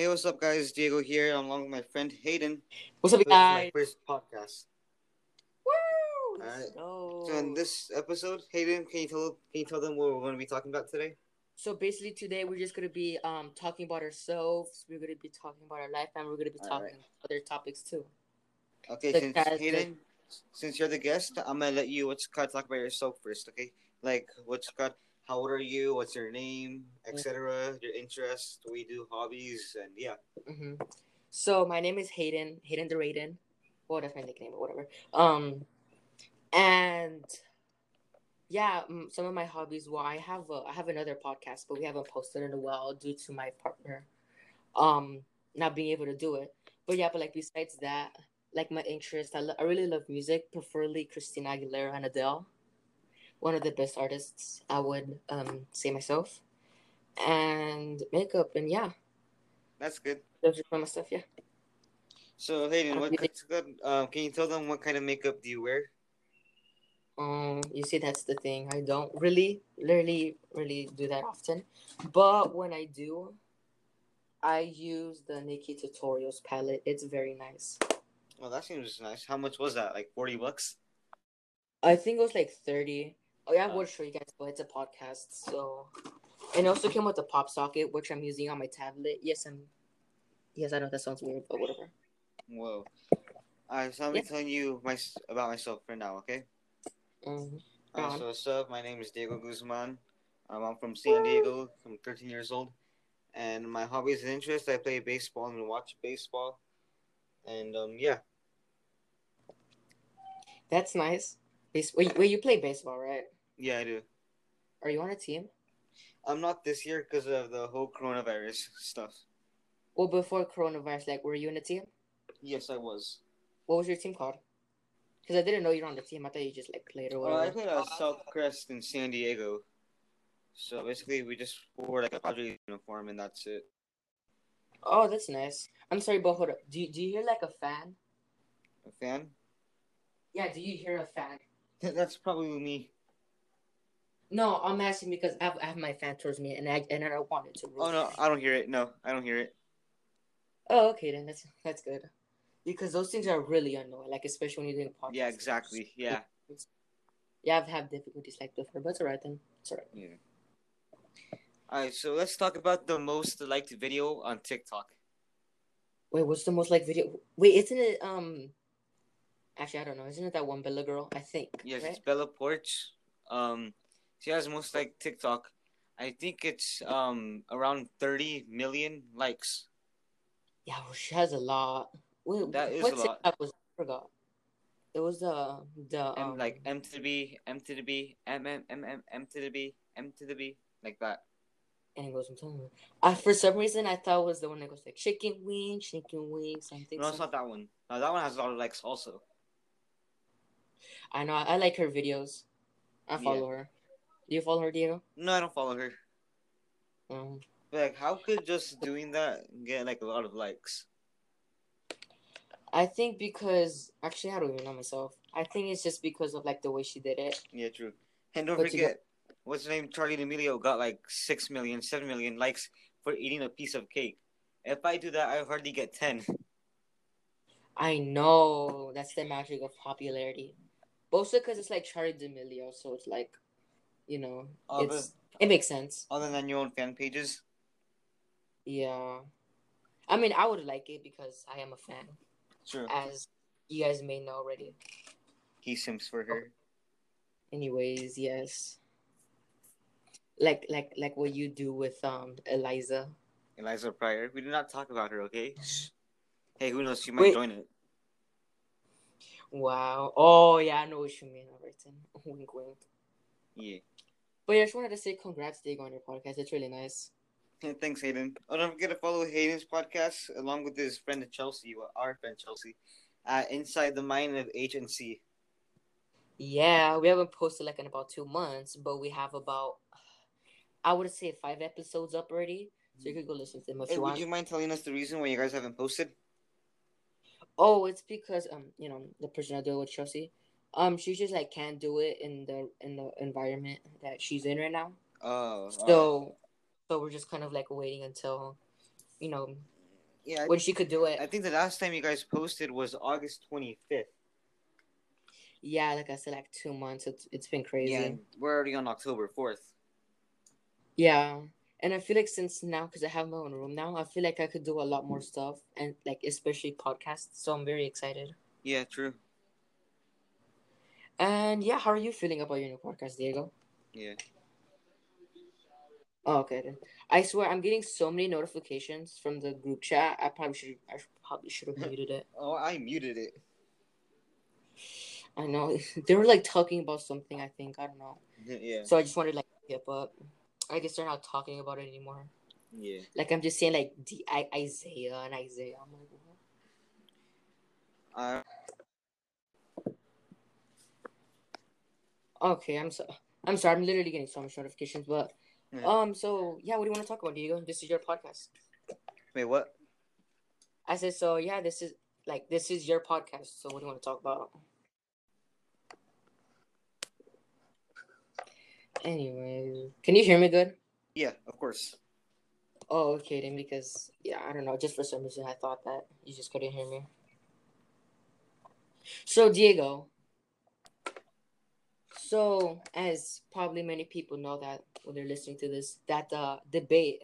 Hey, what's up, guys? Diego here, I'm along with my friend Hayden. What's up, This is my guys? first podcast. Woo! Alright. Go. So in this episode, Hayden, can you tell can you tell them what we're going to be talking about today? So basically, today we're just gonna be um talking about ourselves. We're gonna be talking about our life, and we're gonna be talking Alright. other topics too. Okay, The since Hayden, since you're the guest, I'm gonna let you what's called talk about yourself first. Okay, like what's called how old are you? What's your name, etc. Your interests, what you do, hobbies, and yeah. hmm So my name is Hayden, Hayden the Raiden. Well, that's my nickname or whatever. Um, and yeah, some of my hobbies. Well, I have a, I have another podcast, but we haven't posted in a while due to my partner, um, not being able to do it. But yeah, but like besides that, like my interest, I, lo- I really love music, preferably Christina Aguilera and Adele, one of the best artists. I would um say myself, and makeup, and yeah, That's good. those are my stuff. Yeah. So Hayden, what do you what's good? Um, can you tell them what kind of makeup do you wear? Um, you see, that's the thing. I don't really, really, really do that often. But when I do, I use the Nikkie Tutorials palette. It's very nice. Well, that seems nice. How much was that? Like forty bucks? I think it was like 30. Oh, yeah, I would show you guys, but it's a podcast. So, and it also came with a pop socket, which I'm using on my tablet. Yes, I'm. Yes, I know that sounds weird, but whatever. Whoa. Alright, so I'm Yeah. telling you my about myself for now, okay? Um, Uh, on. so what's up? My name is Diego Guzman. Um, I'm from San Diego. I'm 13 years old, and my hobbies and interests: I play baseball and watch baseball, and um, yeah, that's nice. Base- wait, wait, you play baseball, right? yeah, I do. Are you on a team? I'm not this year because of the whole coronavirus stuff. Well, before coronavirus, like, were you in a team? Yes, I was. What was your team called? Because I didn't know you were on the team. I thought you just like played or Well, I whatever. played uh, at South Crest in San Diego. So basically, we just wore like a Padre uniform, and that's it. Oh, that's nice. I'm sorry, but hold up. Do you, do you hear like a fan? A fan? Yeah, do you hear a fan? That's probably me. No, I'm asking because I have, I have my fan towards me, and I and I don't want it to. Oh no, I don't hear it. No, I don't hear it. Oh, okay then. That's that's good. Because those things are really annoying, like especially when you're doing podcasts. Yeah, exactly. Yeah. Yeah, I've had difficulties like before, but it's alright then. It's alright. Yeah. Alright, so let's talk about the most liked video on TikTok. Wait, what's the most liked video? Wait, isn't it um? Actually, I don't know. Isn't it that one Bella girl? I think. Yes, right? it's Bella Poarch. Um, she has most liked TikTok. I think it's um around 30 million likes. Yeah, well, she has a lot. Wait, That is what a lot. Was? I forgot. It was the the M um, like M to the B, M to the B, M M M M M to the B, M to the B, like that. and it goes. I'm telling you. I for some reason I thought it was the one that goes like chicken wing, chicken wing, something. No, it's not that one. No, that one has a lot of likes also. I know. I like her videos. I Yeah. follow her. Do you follow her, Diego? No, I don't follow her. Um, But, like, how could just doing that get like a lot of likes? I think because actually I don't even know myself. I think it's just because of like the way she did it. Yeah, true. And don't But forget, what's his name? Charli D'Amelio got like 6 million, 7 million likes for eating a piece of cake. If I do that, I hardly get 10. I know that's the magic of popularity. Mostly because it's like Charli D'Amelio, so it's like, you know, Other, it's it makes sense. other than your own fan pages. Yeah, I mean, I would like it because I am a fan, True. as you guys may know already. He sims for her. Anyways, yes. Like like like what you do with um Eliza. Eliza Pryor. We did not talk about her, okay? Hey, who knows? She might Wait. join it. Wow. Oh yeah, I know what you mean, Alberton. Wink wink. Yeah. But yeah, I just wanted to say congrats, Diego, on your podcast. It's really nice. Yeah, Thanks, Hayden. Oh, don't forget to follow Hayden's podcast along with his friend Chelsea, well, our friend Chelsea, uh, Inside the Mind of C. Yeah, we haven't posted like in about two months, but we have about I would say five episodes up already. So you could go listen to them if Hey, you would want. Would you mind telling us the reason why you guys haven't posted? Oh, it's because um, you know, the person I deal with, Chelsea, um, she just like can't do it in the in the environment that she's in right now. Oh, So, so we're just kind of like waiting until, you know, Yeah, when she could do it. I think the last time you guys posted was August twenty fifth. yeah, like I said, like two months. It's it's been crazy. Yeah, we're already on October fourth. Yeah. And I feel like since now, because I have my own room now, I feel like I could do a lot more stuff and like especially podcasts. So I'm very excited. Yeah, true. And yeah, how are you feeling about your new podcast, Diego? Yeah. Oh, okay then. I swear I'm getting so many notifications from the group chat. I probably should I probably should have muted it. Oh, I muted it. I know they were like talking about something. I think I don't know. yeah. So I just wanted like hip up. I guess they're not talking about it anymore. Yeah. Like I'm just saying like D- I- Isaiah and Isaiah. I'm like, what? Uh, Okay, I'm so I'm sorry. I'm literally getting so much notifications, but Yeah. um. So yeah, what do you want to talk about, Diego? This is your podcast. wait, what? I said so. Yeah, this is like this is your podcast. So what do you want to talk about? Anyway, can you hear me good? Yeah, of course. Oh, okay then. Because yeah, I don't know. Just for some reason, I thought that you just couldn't hear me. So Diego. So as probably many people know that when they're listening to this, that the debate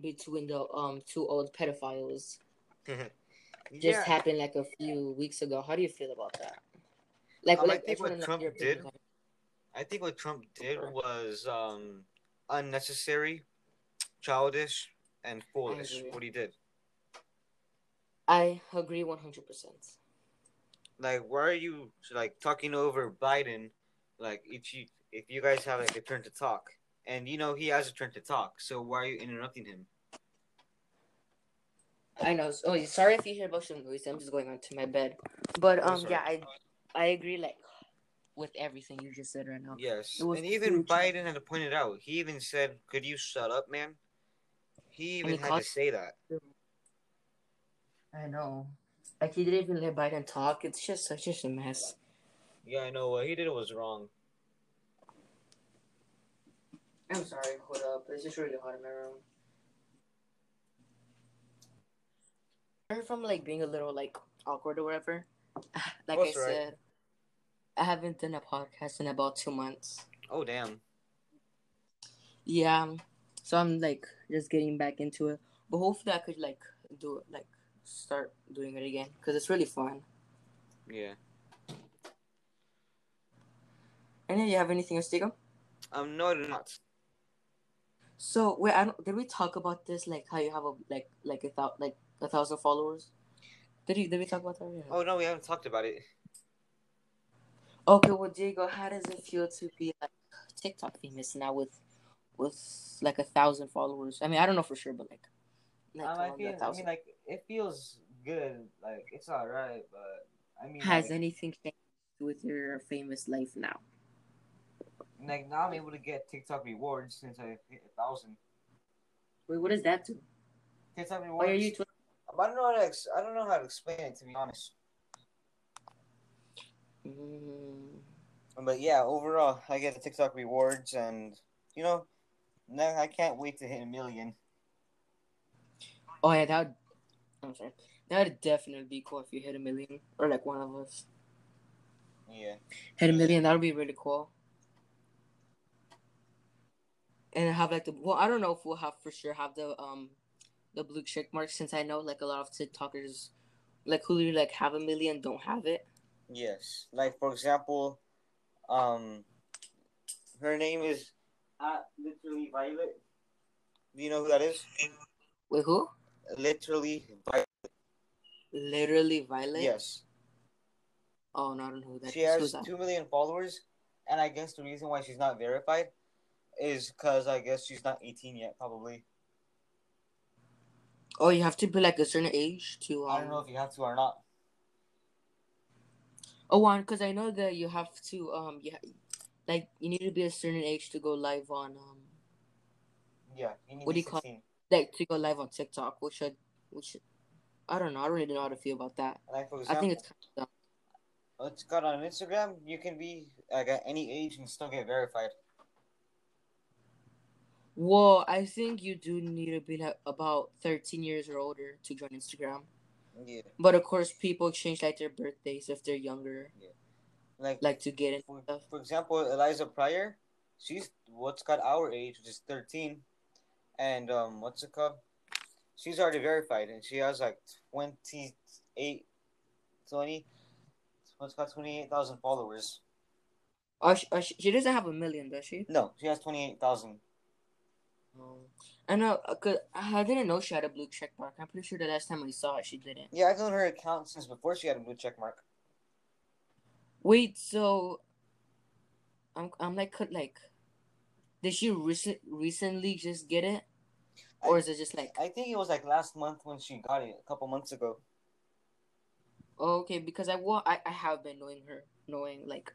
between the um two old pedophiles just yeah. happened like a few weeks ago. How do you feel about that? Like, Um, I like wanna what Trump opinion did- on it. I think what Trump did was um unnecessary, childish, and foolish. What he did. I agree one hundred percent. Like, why are you like talking over Biden? Like, if you if you guys have like a turn to talk, and you know he has a turn to talk, so why are you interrupting him? I know. Oh, sorry if you hear about some noise. I'm just going on to my bed. But Oh, um, yeah, I I agree like with everything you just said right now. Yes, and even huge. Biden had pointed out. He even said, "Could you shut up, man?" He even he had called- to say that. I know. Like he didn't even let Biden talk. It's just such a mess. Yeah, I know what he did was wrong. I'm sorry. Hold up. It's just really hot in my room. Sorry from like being a little like awkward or whatever. Like That's I right. said, I haven't done a podcast in about two months. Oh damn. Yeah, so I'm like just getting back into it. But hopefully I could like do it, like start doing it again because it's really fun. Yeah. And then you have anything else, Diego? Um, no, I do not. So wait, I don't, did we talk about this? Like how you have a like like a thou, like a thousand followers? Did you did we talk about that? Yeah. Oh no, we haven't talked about it. Okay, well, Diego, how does it feel to be like TikTok famous now with with like a thousand followers? I mean, I don't know for sure, but like, like Um, I, feel, I mean, like it feels good. Like it's all right, but I mean, Has like, anything changed with your famous life now? like now I'm able to get TikTok rewards since I hit a thousand. Wait, what does that do? TikTok Why are you? Tw- I don't know how to. Ex- I don't know how to explain it to be honest. Mm, But yeah, overall, I get the TikTok rewards, and you know, now I can't wait to hit a million. oh yeah, that. Would, I'm sorry. That would definitely be cool if you hit a million, or like one of us Yeah. hit a million. That would be really cool. And have like the well, I don't know if we'll have for sure have the um the blue check mark since I know like a lot of TikTokers like who like have a million don't have it. Yes. Like for example, um, her name is at literally Violet. Do you know who that is? Wait, who? Literally Violet. Literally Violet. Yes. Oh no, I don't know who that She is. has Who's that? two million followers, and I guess the reason why she's not verified is because I guess she's not eighteen yet. Probably. Oh, you have to be like a certain age to. Um... I don't know if you have to or not. Oh, one, because I know that you have to um, yeah, like you need to be a certain age to go live on um, Yeah. You need What do you call- 16. like to go live on TikTok, which I, which, I don't know. I don't really know how to feel about that. Like for I think it's kind of dumb. it's got on Instagram. You can be like at any age and still get verified. Well, I think you do need to be like about 13 years or older to join Instagram. Yeah. But of course, people change like their birthdays if they're younger, Yeah. Like, like to get in for, for example, Eliza Pryor, she's what's got our age, which is thirteen, and um, what's it called? She's already verified, and she has like 28, 20, what's got twenty eight thousand followers. Oh, she, oh, she, she doesn't have a million, does she? No, she has twenty eight thousand. Um, I know, uh, cause I didn't know she had a blue check mark. I'm pretty sure the last time I saw it, she didn't. Yeah, I've known her account since before she had a blue check mark. Wait, so I'm I'm like could like, did she recent recently just get it, or is it just like I think it was like last month when she got it, a couple months ago. oh, okay? Because I wa- I I have been knowing her, knowing like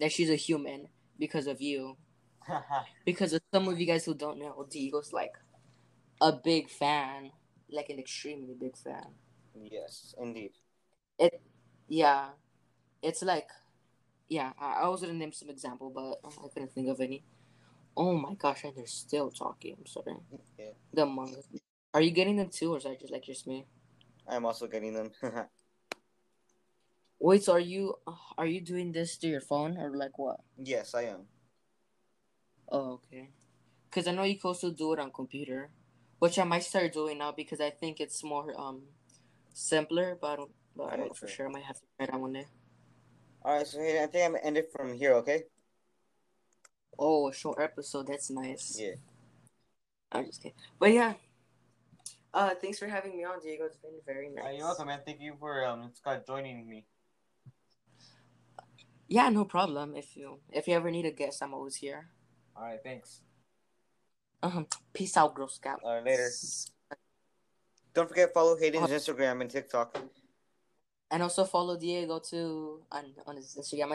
that she's a human because of you. Because of some of you guys who don't know, Diego's like a big fan, like an extremely big fan. yes, indeed. It, yeah, it's like, yeah, I, I was gonna name some example, but I couldn't think of any. Oh my gosh, and they're still talking. I'm sorry. Yeah. The manga. Are you getting them too, or is that just like just me? I'm also getting them. Wait, so are you are you doing this through your phone or like what? yes, I am. Oh, okay. Because I know you can also do it on computer, which I might start doing now because I think it's more um simpler. But I don't, but I don't know for sure. I might have to try that one day. All right, so hey, I think I'm gonna end it from here. Okay. Oh, a short episode. That's nice. Yeah. I'm just kidding. But yeah. Uh, thanks for having me on, Diego. It's been very Uh, nice. you're welcome, man. Thank you for um Scott joining me. Yeah, no problem. If you if you ever need a guest, I'm always here. All right, thanks. Um, peace out, Girl Scout. All right, later. Don't forget follow Hayden's Instagram and TikTok. And also follow Diego too on on his Instagram.